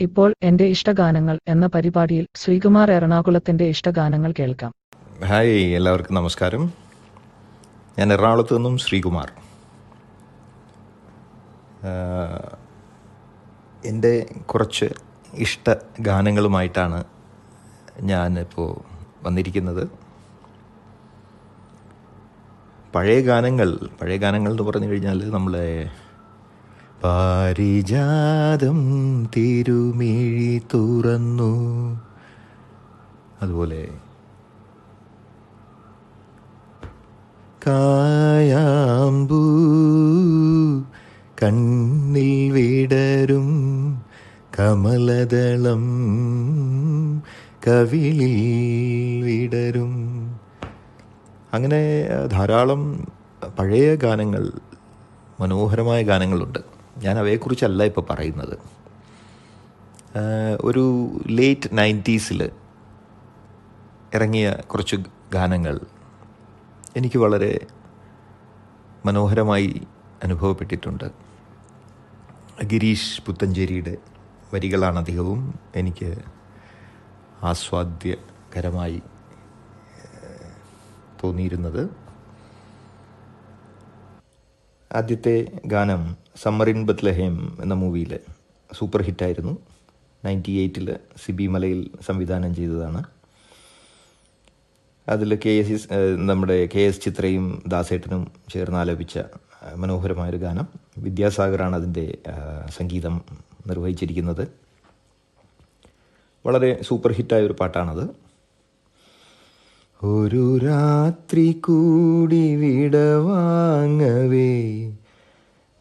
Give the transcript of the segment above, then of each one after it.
ഇപ്പോൾ എന്റെ ഇഷ്ടഗാനങ്ങൾ എന്ന പരിപാടിയിൽ ശ്രീകുമാർ എറണാകുളത്തിന്റെ ഇഷ്ടഗാനങ്ങൾ കേൾക്കാം. ഹായ് എല്ലാവർക്കും നമസ്കാരം. ഞാൻ എറണാകുളത്ത് നിന്നും ശ്രീകുമാർ. എന്റെ കുറച്ച് ഇഷ്ട ഗാനങ്ങളുമായിട്ടാണ് ഞാനിപ്പോൾ വന്നിരിക്കുന്നത്. പഴയ ഗാനങ്ങൾ പഴയ ഗാനങ്ങൾ എന്ന് പറഞ്ഞു കഴിഞ്ഞാൽ നമ്മളെ പാരിജാതം തിരുമിഴി തുറന്നു. അതുപോലെ കണ്ണിൽ വിടരും കമലദളം കവിളിൽ വിടരും. അങ്ങനെ ധാരാളം പഴയ ഗാനങ്ങൾ മനോഹരമായ ഗാനങ്ങളുണ്ട്. ഞാൻ അവയെക്കുറിച്ചല്ല ഇപ്പോൾ പറയുന്നത്. ഒരു ലേറ്റ് നയന്റീസിൽ ഇറങ്ങിയ കുറച്ച് ഗാനങ്ങൾ എനിക്ക് വളരെ മനോഹരമായി അനുഭവപ്പെട്ടിട്ടുണ്ട്. ഗിരീഷ് പുത്തഞ്ചേരിയുടെ വരികളാണ് അധികവും എനിക്ക് ആസ്വാദ്യകരമായി തോന്നിയിരുന്നത്. ആദ്യത്തെ ഗാനം സമ്മർ ഇൻ ബത്ലഹേം എന്ന മൂവിയിൽ സൂപ്പർ ഹിറ്റായിരുന്നു നയന്റി എയ്റ്റിൽ സിബി മലയിൽ സംവിധാനം ചെയ്തതാണ്. അതിൽ കെ എസ് നമ്മുടെ കെ എസ് ചിത്രയും ദാസേട്ടനും ചേർന്ന് ആലപിച്ച മനോഹരമായൊരു ഗാനം. വിദ്യാസാഗറാണ് അതിന്റെ സംഗീതം നിർവഹിച്ചിരിക്കുന്നത്. വളരെ സൂപ്പർ ഹിറ്റായ ഒരു പാട്ടാണത്. ഒരു രാത്രി കൂടി വിടവാങ്ങവേ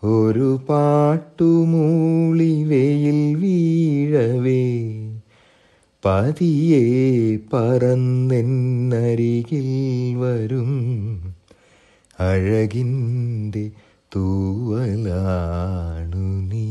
ഒരു പാട്ടുമൂളി വെയിൽ വീഴവേ. പതിയെ പറന്നെന്നരികിൽ വരും അഴകിന്റെ തൂവലാണു നീ.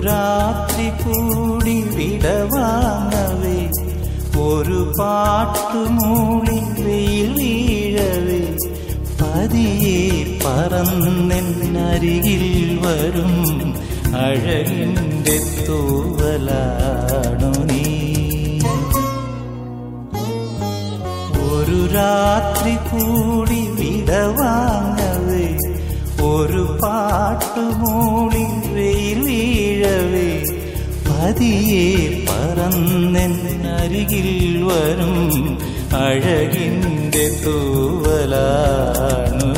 ഒരു രാത്രി കൂടി വിടവാങ്ങവേ ഒരു പാട്ടുമൂളി വെയിൽ വീഴവേ പതിയെ പറന്നെന്നരികിൽ വരും അഴകിന്റെ തൂവലാണു നീ ഒരു രാത്രി കൂടി വിടവാങ്ങവേ ഒരു പാട്ടുമൂളി വെയിൽ വീഴവേ പതിയെ പറന്നെന്നരികിൽ വരും അഴകിന്റെ തൂവലാണു.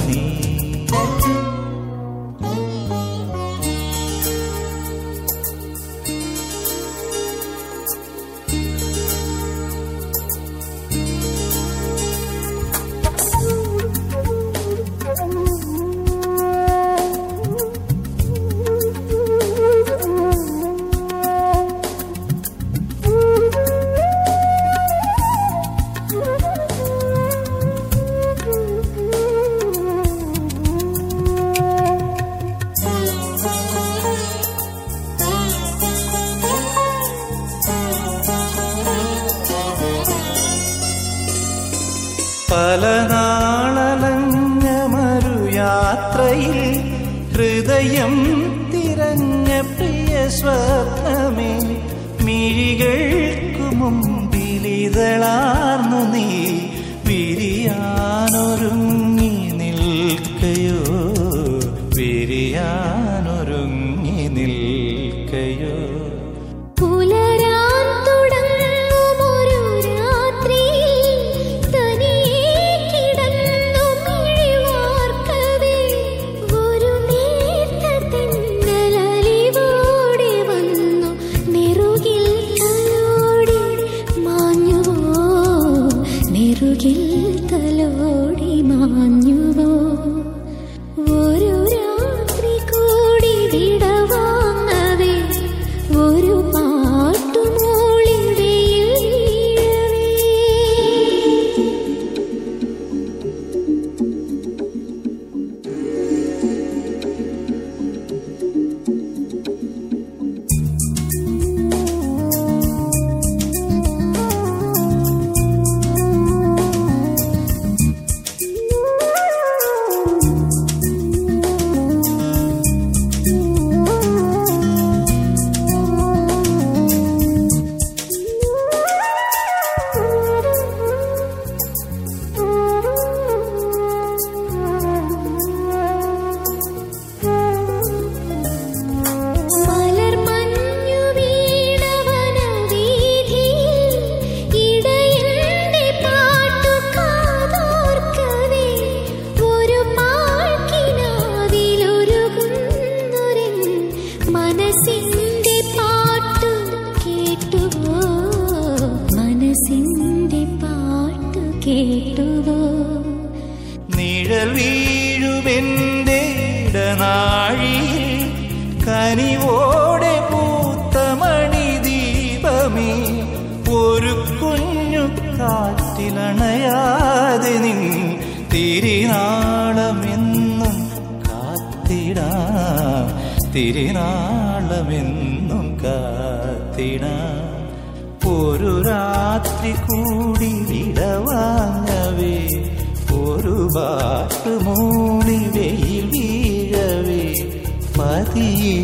പതിയെ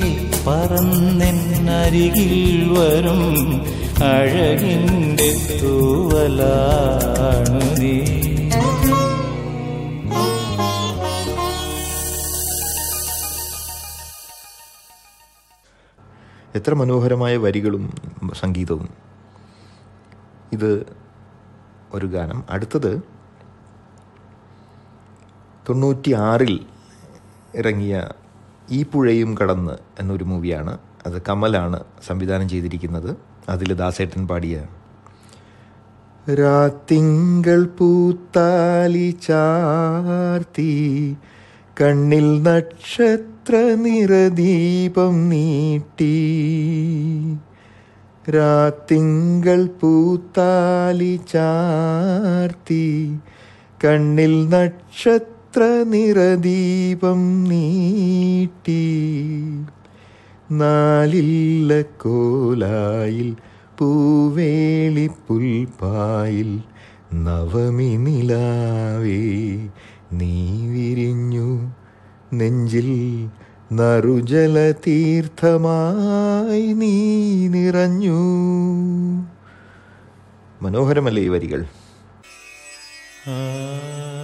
പറന്നെന്നരികിൽ വരും അഴകിന്റെ തൂവലാണു നീ. എത്ര മനോഹരമായ വരികളും സംഗീതവും. ഇത് ഒരു ഗാനം. അടുത്തത് തൊണ്ണൂറ്റി ആറിൽ ഇറങ്ങിയ ഈ പുഴയും കടന്ന് എന്നൊരു മൂവിയാണ്. അത് കമലാണ് സംവിധാനം ചെയ്തിരിക്കുന്നത്. അതിൽ ദാസേട്ടൻ പാടിയ രാത്തിങ്കൾ പൂത്താലി ചാർത്തി കണ്ണിൽ നക്ഷത്ര നിറദീപം നീട്ടി. രാത്തിങ്കൾ പൂത്താലി ചാർത്തി കണ്ണിൽ നക്ഷത്ര നിറദീപം നീട്ടി. നാലില്ല കോലായിൽ പൂവേളി പുൽപായിൽ നവമി നിലാവേ നീ വിരിഞ്ഞു നെഞ്ചിൽ നറുജല തീർത്ഥമായി നീ നിറഞ്ഞു. മനോഹരമല്ലേ ഈ വരികൾ? ആ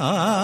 ആ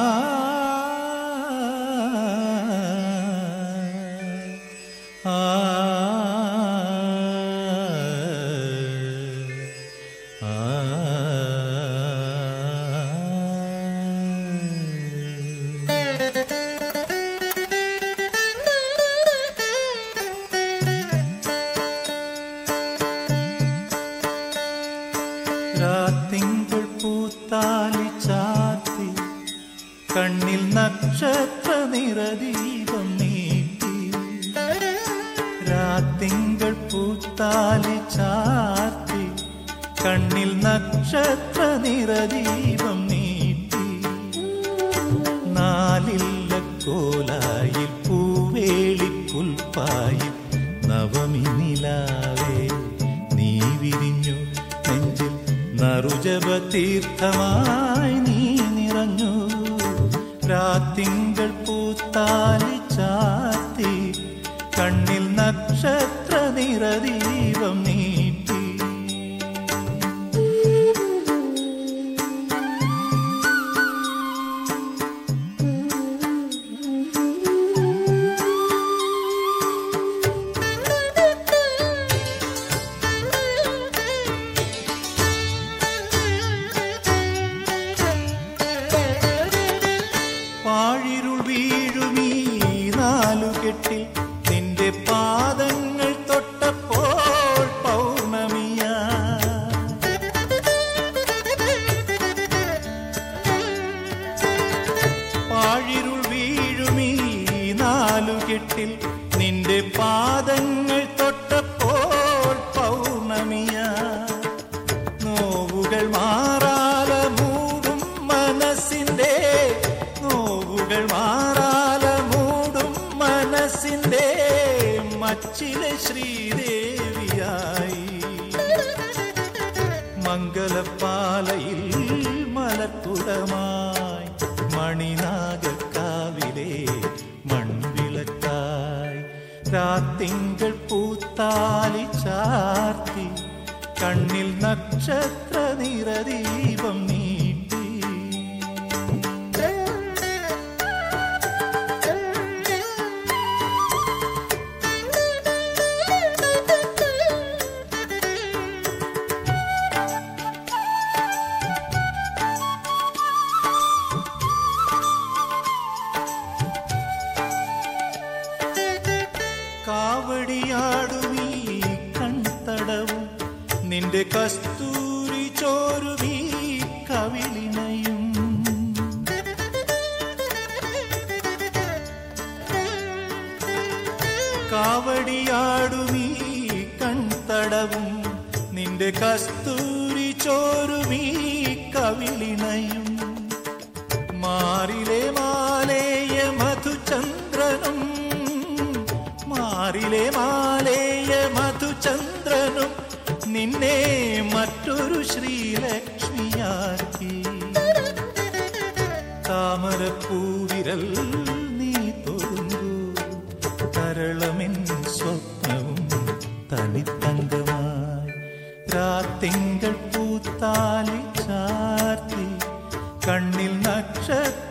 രാത്തിങ്കൾ പൂത്താലി ചാർത്തി. കണ്ണിൽ നക്ഷത്ര നിറദീപം നീട്ടി മാറിലെ മാലേയ മധുചന്ദ്രനും നിന്നെ മറ്റൊരു ശ്രീലക്ഷ്മിയാക്കി. താമരപ്പൂവിരൽ നീ തോന്നു കരളമിൻ സ്വപ്നവും തനിത്തങ്കമായി. രാത്തിങ്കൾ പൂത്താലി ചാർത്തി കണ്ണിൽ നക്ഷത്ര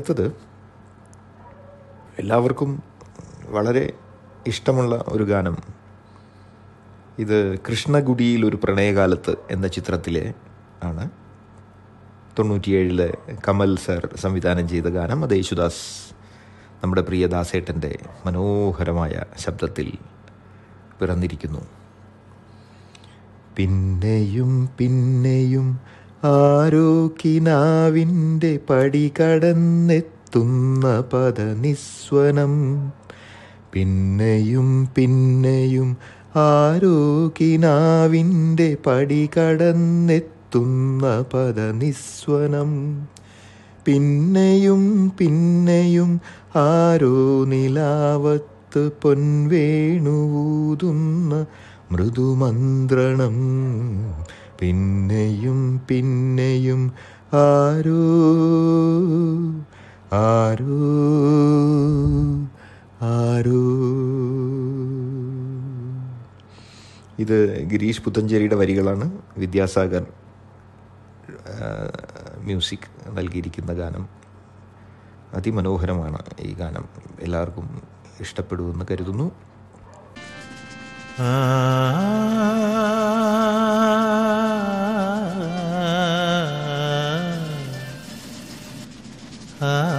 അടുത്തത് എല്ലാവർക്കും വളരെ ഇഷ്ടമുള്ള ഒരു ഗാനം. ഇത് കൃഷ്ണഗുഡിയിൽ ഒരു പ്രണയകാലത്ത് എന്ന ചിത്രത്തിലെ ആണ്. തൊണ്ണൂറ്റിയേഴിലെ കമൽ സർ സംവിധാനം ചെയ്ത ഗാനം. അത് യേശുദാസ് നമ്മുടെ പ്രിയ ദാസേട്ടന്റെ മനോഹരമായ ശബ്ദത്തിൽ പിറന്നിരിക്കുന്നു. പിന്നെയും പിന്നെയും ആരോ കിനാവിന്റെ പടി കടന്നെത്തുന്ന പദനിസ്വനം. പിന്നെയും പിന്നെയും ആരോ കിനാവിന്റെ പടി കടന്നെത്തുന്ന പദനിസ്വനം. പിന്നെയും പിന്നെയും ആരോ നിലാവത്ത് പൊൻവേണുവൂതുന്ന മൃദുമന്ത്രണം. പിന്നെയും പിന്നെയും ആരോ ആരോ ആരോ. ഇത് ഗിരീഷ് പുത്തഞ്ചേരിയുടെ വരികളാണ്. വിദ്യാസാഗർ മ്യൂസിക് നൽകിയിരിക്കുന്ന ഗാനം. അതിമനോഹരമാണ് ഈ ഗാനം. എല്ലാവർക്കും ഇഷ്ടപ്പെടുമെന്ന് കരുതുന്നു. പിന്നെയും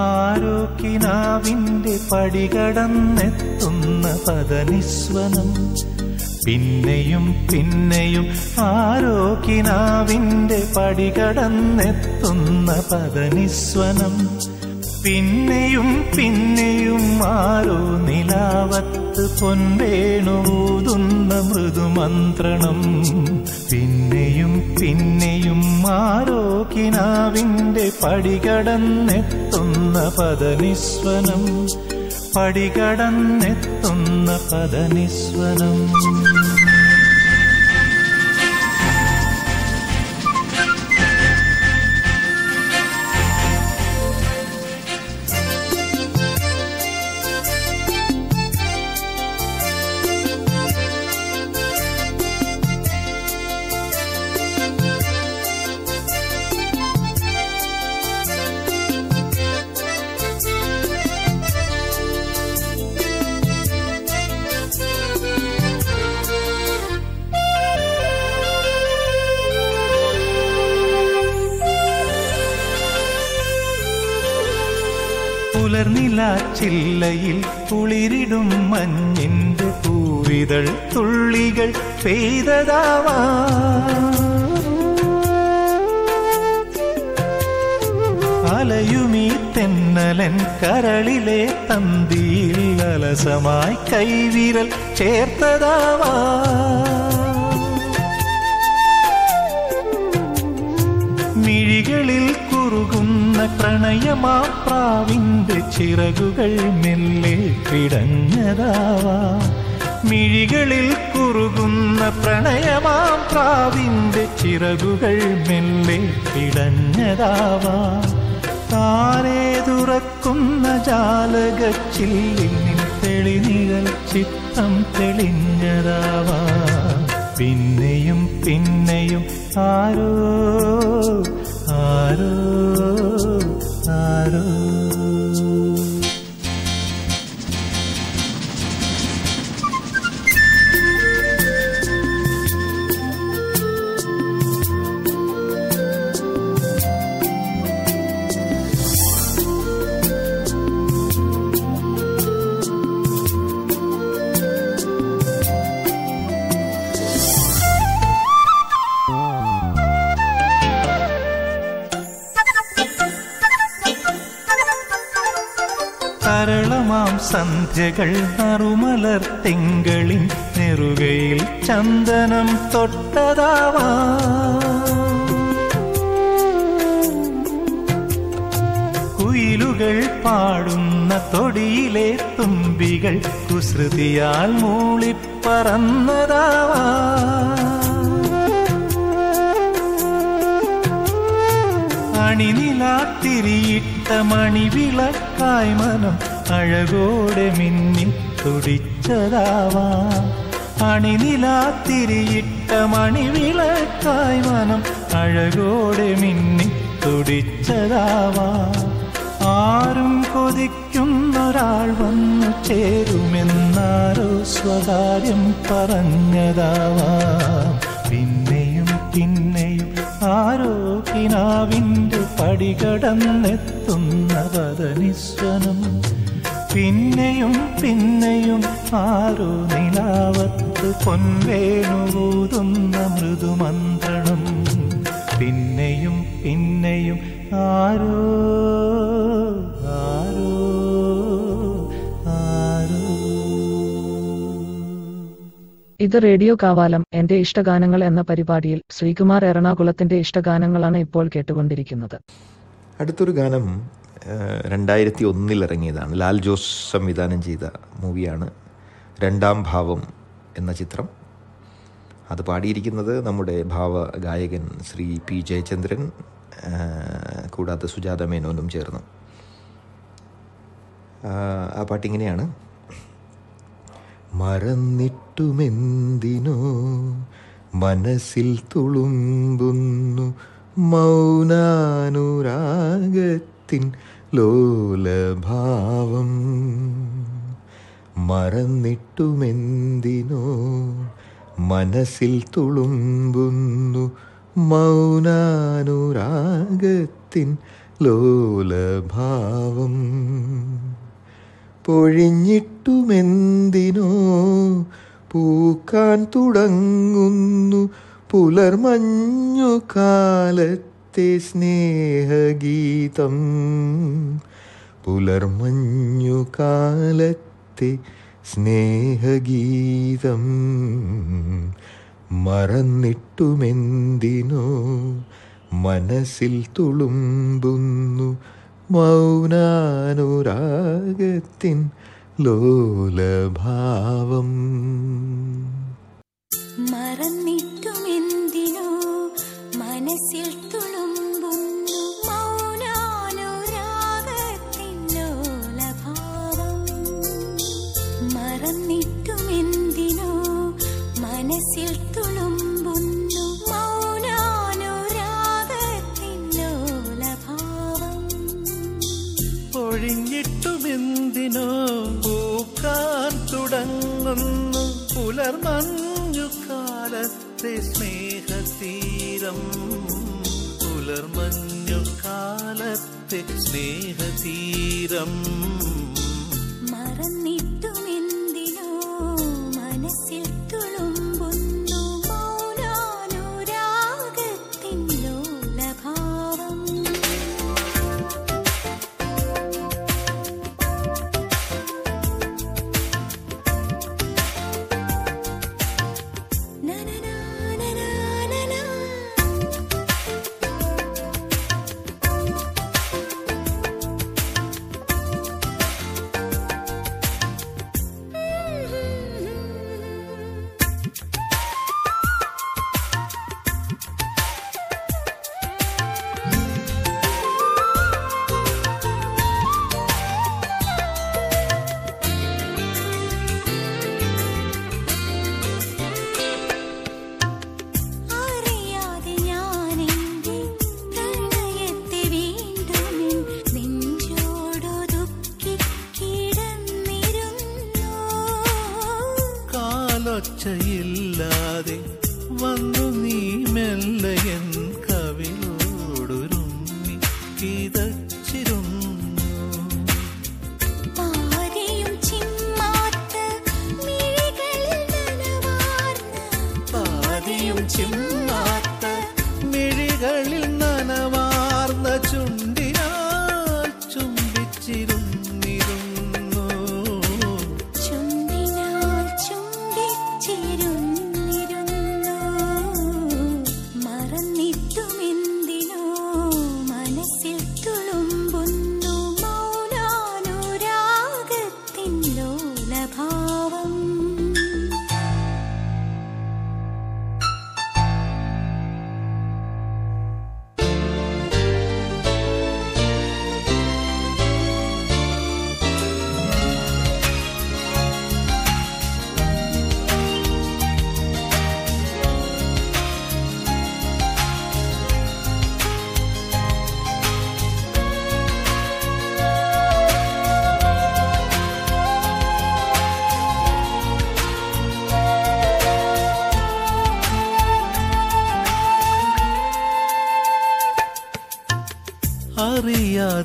ആരോക്കിനാവിന്റെ പടികടന്നെത്തുന്ന പദനിസ്വനം. പിന്നെയും പിന്നെയും ആരോക്കിനാവിന്റെ പടികടന്നെത്തുന്ന പദനിസ്വനം. പിന്നെയും പിന്നെയും ആരോ നിലാവത്ത് പൊൻവേണൂതുന്ന മൃദുമന്ത്രണം. പിന്നെയും പിന്നെയും ആരോഗ്യനാവിന്റെ പടികടന്നെത്തുന്ന പദനിസ്വനം. പടികടന്നെത്തുന്ന പദനിസ്വനം. ചില്ലയിൽ കുളിരിടും മഞ്ഞിന്റെ പൂവിതൾ തുള്ളികൾ പെയ്തതാവാ. അലയുമീ തെന്നലൻ കരളിലെ തന്തിയിൽ അലസമായി കൈവിരൽ ചേർത്തതാവാ. മിഴികളിൽ കുറുകുന്ന പ്രണയമാ പ്രാവിന്റെ ചിറകുകൾ മെല്ലെ പിടഞ്ഞതാവാ. മിഴികളിൽ കുറുകുന്ന പ്രണയമാം പ്രാവിന്റെ ചിറകുകൾ മെല്ലെ പിടഞ്ഞതാവാ. താനേ തുറക്കുന്ന ജാലകച്ചില്ലിൽ തെളിനിഴൽ ചിത്തം തെളിഞ്ഞതാവാ. പിന്നെയും പിന്നെയും ആരോ ആരോ ആരോ സന്ധ്യകൾ നറുമലർ തിങ്കളിൻ നെറുകയിൽ ചന്ദനം തൊട്ടതാവാ. കുയിലുകൾ പാടുന്ന തൊടിയിലെ തുമ്പികൾ കുസൃതിയാൽ മൂളിപ്പറന്നതാവാ. അണിനിലാത്തിരിയിട്ട മണിവിളക്കായ് മനം അഴകോടെ മിന്നി തുടിച്ചതാവാം. അണിനിലാത്തിരിയിട്ട മണിവിളക്കായി മനം അഴകോടെ മിന്നി തുടിച്ചതാവാം. ആരും കൊതിക്കുന്നൊരാൾ വന്നു ചേരുമെന്നാരോ സ്വകാര്യം പറഞ്ഞതാവാം. പിന്നെയും പിന്നെയും ആരോ കിനാവിന്റെ പടികടന്നെത്തുന്ന പദനിസ്വനം പിന്നെയും പിന്നെയും ആരോ നിലാവത്ത് പൊൻവേണുകൂതുന്ന മൃദുമന്ത്രണം. പിന്നെയും പിന്നെയും ആരോ ആരോ ആരോ. ഇത് റേഡിയോ കാവാലം എന്റെ ഇഷ്ടഗാനങ്ങൾ എന്ന പരിപാടിയിൽ ശ്രീകുമാർ എറണാകുളത്തിന്റെ ഇഷ്ടഗാനങ്ങളാണ് ഇപ്പോൾ കേട്ടുകൊണ്ടിരിക്കുന്നത്. അടുത്തൊരു ഗാനം രണ്ടായിരത്തി ഒന്നിൽ ഇറങ്ങിയതാണ്. ലാൽ ജോസ് സംവിധാനം ചെയ്ത മൂവിയാണ് രണ്ടാം ഭാവം എന്ന ചിത്രം. അത് പാടിയിരിക്കുന്നത് നമ്മുടെ ഭാവ ഗായകൻ ശ്രീ പി ജയചന്ദ്രൻ കൂടാതെ സുജാത മേനോനും ചേർന്ന്. ആ, പാട്ടിങ്ങനെയാണ്. മറന്നിട്ടുമെന്തിനോ മനസ്സിൽ തുളുമ്പുന്നു മൗനാനുരാഗത്തിൻ ലോലഭാവം മറന്നിട്ടുമെന്തിനോ മനസ്സിൽ തുളുമ്പുന്നു മൗനാനുരാഗത്തിൻ ലോലഭാവം. പൊഴിഞ്ഞിട്ടുമെന്തിനോ പൂക്കാൻ തുടങ്ങുന്നു പുലർമഞ്ഞു കാലത്തെ സ്നേഹഗീതം പുലർമഞ്ഞു കാലത്തെ സ്നേഹഗീതം മറന്നിട്ടുമെന്തിനോ മനസ്സിൽ തുളുമ്പുന്നു മൗനാനുരാഗത്തിൻ ലോലഭാവം. മറന്നിട്ടുമെന്തിനോ മനസ്സിൽ തുളുമ്പുന്നു മൗനാനുരാഗത്തിൻ ലോലഭാവം മറന്നിട്ടുമെന്തിനോ? മനസ്സിൽ തുളുമ്പുന്നു മൗനാനുരാഗത്തിൻ ലോലഭാവം ഒഴിഞ്ഞിട്ടുമെന്തിനോ പൂക്കാൻ തുടങ്ങുന്നു. പുലർമഞ്ഞു കാലത്തെ സ്നേഹതീരം പുലർമഞ്ഞു കാലത്തെ സ്നേഹതീരം. മറന്നിട്ടുമെന്തിനോ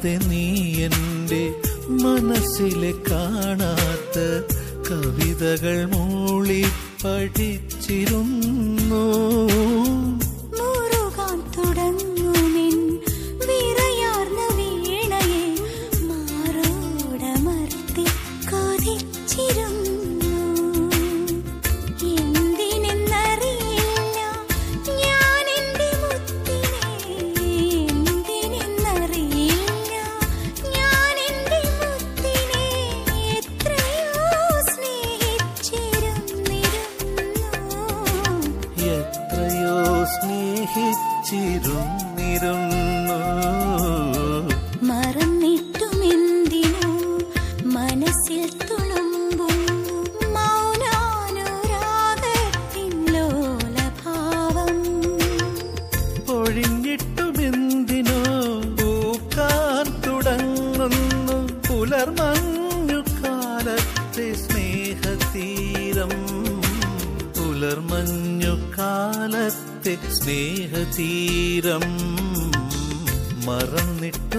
അറിയാതെ നീ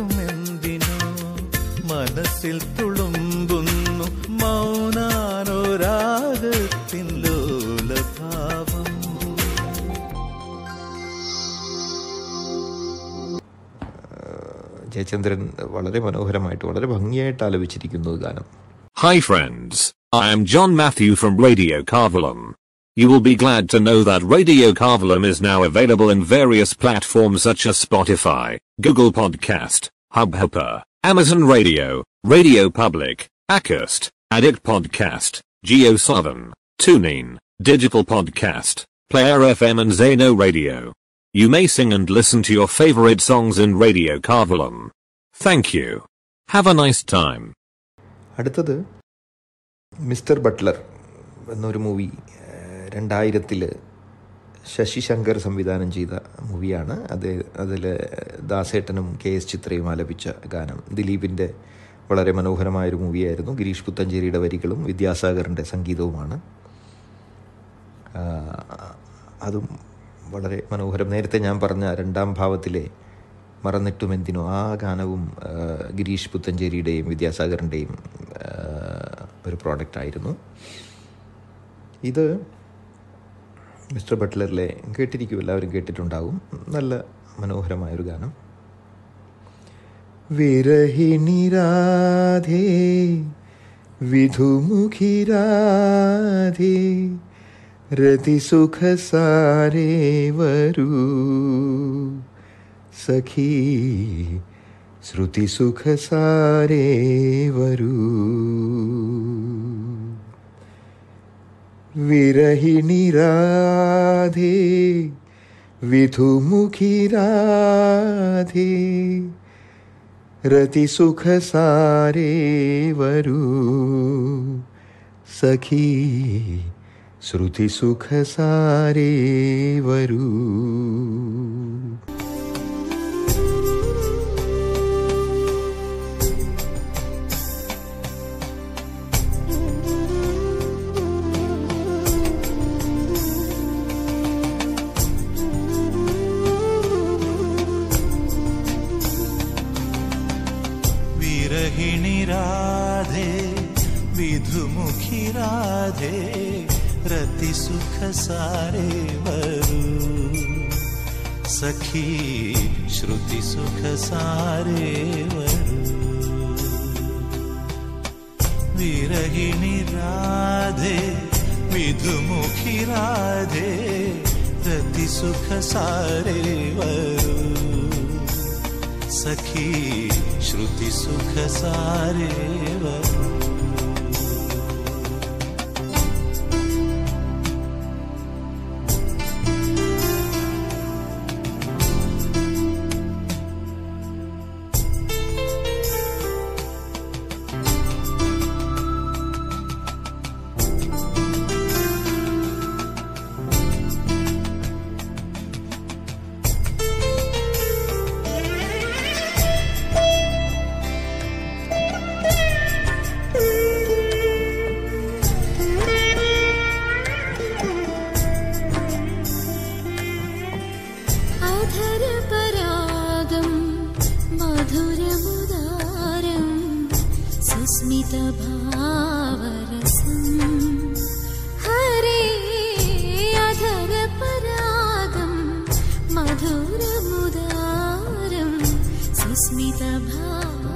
മറന്നിട്ടുമെന്തിനോ മനസ്സിൽ തുളുമ്പുന്നു മൗനാനോരാഗത്തിൻ ലോലഭാവം ജയചന്ദ്രൻ വളരെ മനോഹരമായിട്ട് വളരെ ഭംഗിയായിട്ട് ആലപിച്ചിരിക്കുന്നു ഗാനം Hi friends I am John Mathew from radio Kavalam You will be glad to know that Radio Carvalum is now available in various platforms such as Spotify, Google Podcast, Hubhopper, Amazon Radio, Radio Public, Acast, Addict Podcast, Geo7, TuneIn, Digital Podcast, Player FM and Zeno Radio. You may sing and listen to your favorite songs in Radio Carvalum. Thank you. Have a nice time. അടുത്തത് mister Buttler എന്നൊരു movie രണ്ടായിരത്തിൽ ശശി ശങ്കർ സംവിധാനം ചെയ്ത മൂവിയാണ്. അത് അതിൽ ദാസേട്ടനും K S ചിത്രയും ആലപിച്ച ഗാനം. ദിലീപിന്റെ വളരെ മനോഹരമായൊരു മൂവിയായിരുന്നു. ഗിരീഷ് പുത്തഞ്ചേരിയുടെ വരികളും വിദ്യാസാഗറിന്റെ സംഗീതവുമാണ്. അതും വളരെ മനോഹരം. നേരത്തെ ഞാൻ പറഞ്ഞ രണ്ടാം ഭാവത്തിലെ മറന്നിട്ടും എന്തിനോ ആ ഗാനവും ഗിരീഷ് പുത്തഞ്ചേരിയുടെയും വിദ്യാസാഗറിന്റെയും ഒരു പ്രോഡക്റ്റായിരുന്നു ഇത് മിസ്റ്റർ ബട്ട്ലറിലെ കേട്ടിരിക്കും എല്ലാവരും കേട്ടിട്ടുണ്ടാകും നല്ല മനോഹരമായൊരു ഗാനം. വിരഹിണി രാധേ വിധുമുഖി രാധേ രതിസുഖ സാരേ വരൂ. സഖീ ശ്രുതിസുഖസാരേ വരൂ. विरहि राधे। विथुमुखी राधे रतिसुखसारे वरु सखी श्रुतिसुखसारे वरु। विधुमुखि राधे रति सुख सारे वरु सखी श्रुति सुख सारे विरहिणी राधे विधुमुखि राधे रति सुख सारे सखी श्रुति सुख सारे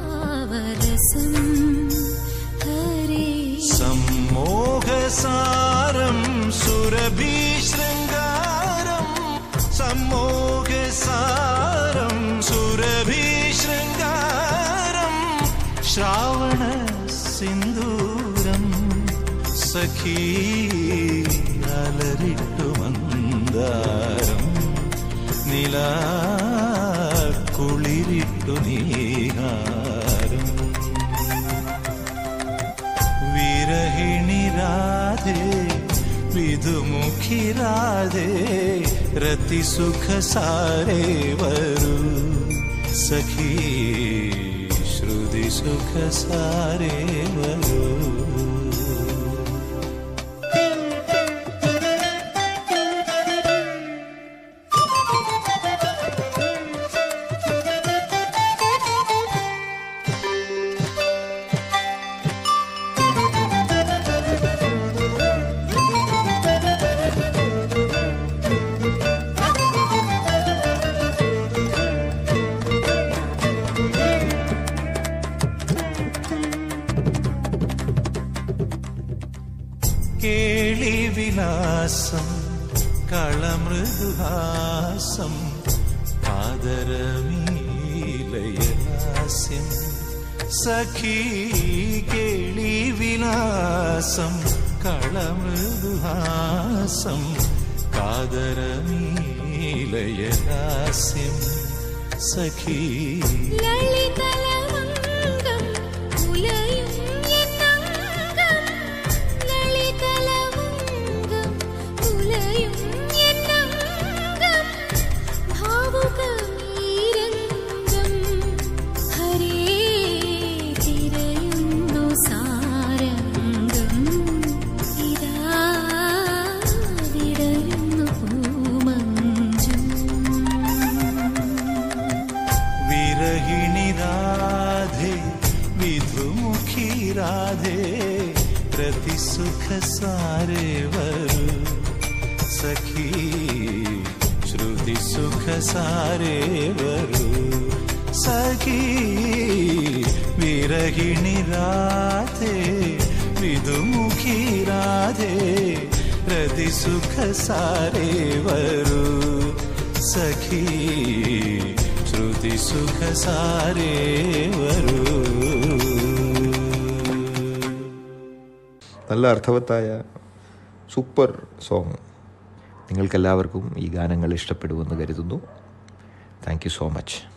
अमितभावरसं हरे सम्मोहसारं सुरभिशृङ्गारं सम्मोहसारं सुरभिशृङ्गारं श्रावणसिन्दूरं सखी अलरिट्टु मन्दारं निला विधुमुखीराधे रति सुख सारे वरु। सखी श्रुति सुख सारे वरु। കേളിവിലാസം കളമൃദുഹാസം ആദരമീലയലാസ്യം സഖീ കേളിവിലാസം കളമൃദുഹാസം കാദരമീലയലാസ്യം സഖീ നല്ല അർത്ഥവത്തായ സൂപ്പർ സോങ്. നിങ്ങൾക്കെല്ലാവർക്കും ഈ ഗാനങ്ങൾ ഇഷ്ടപ്പെടുമെന്ന് കരുതുന്നു. Thank you so much.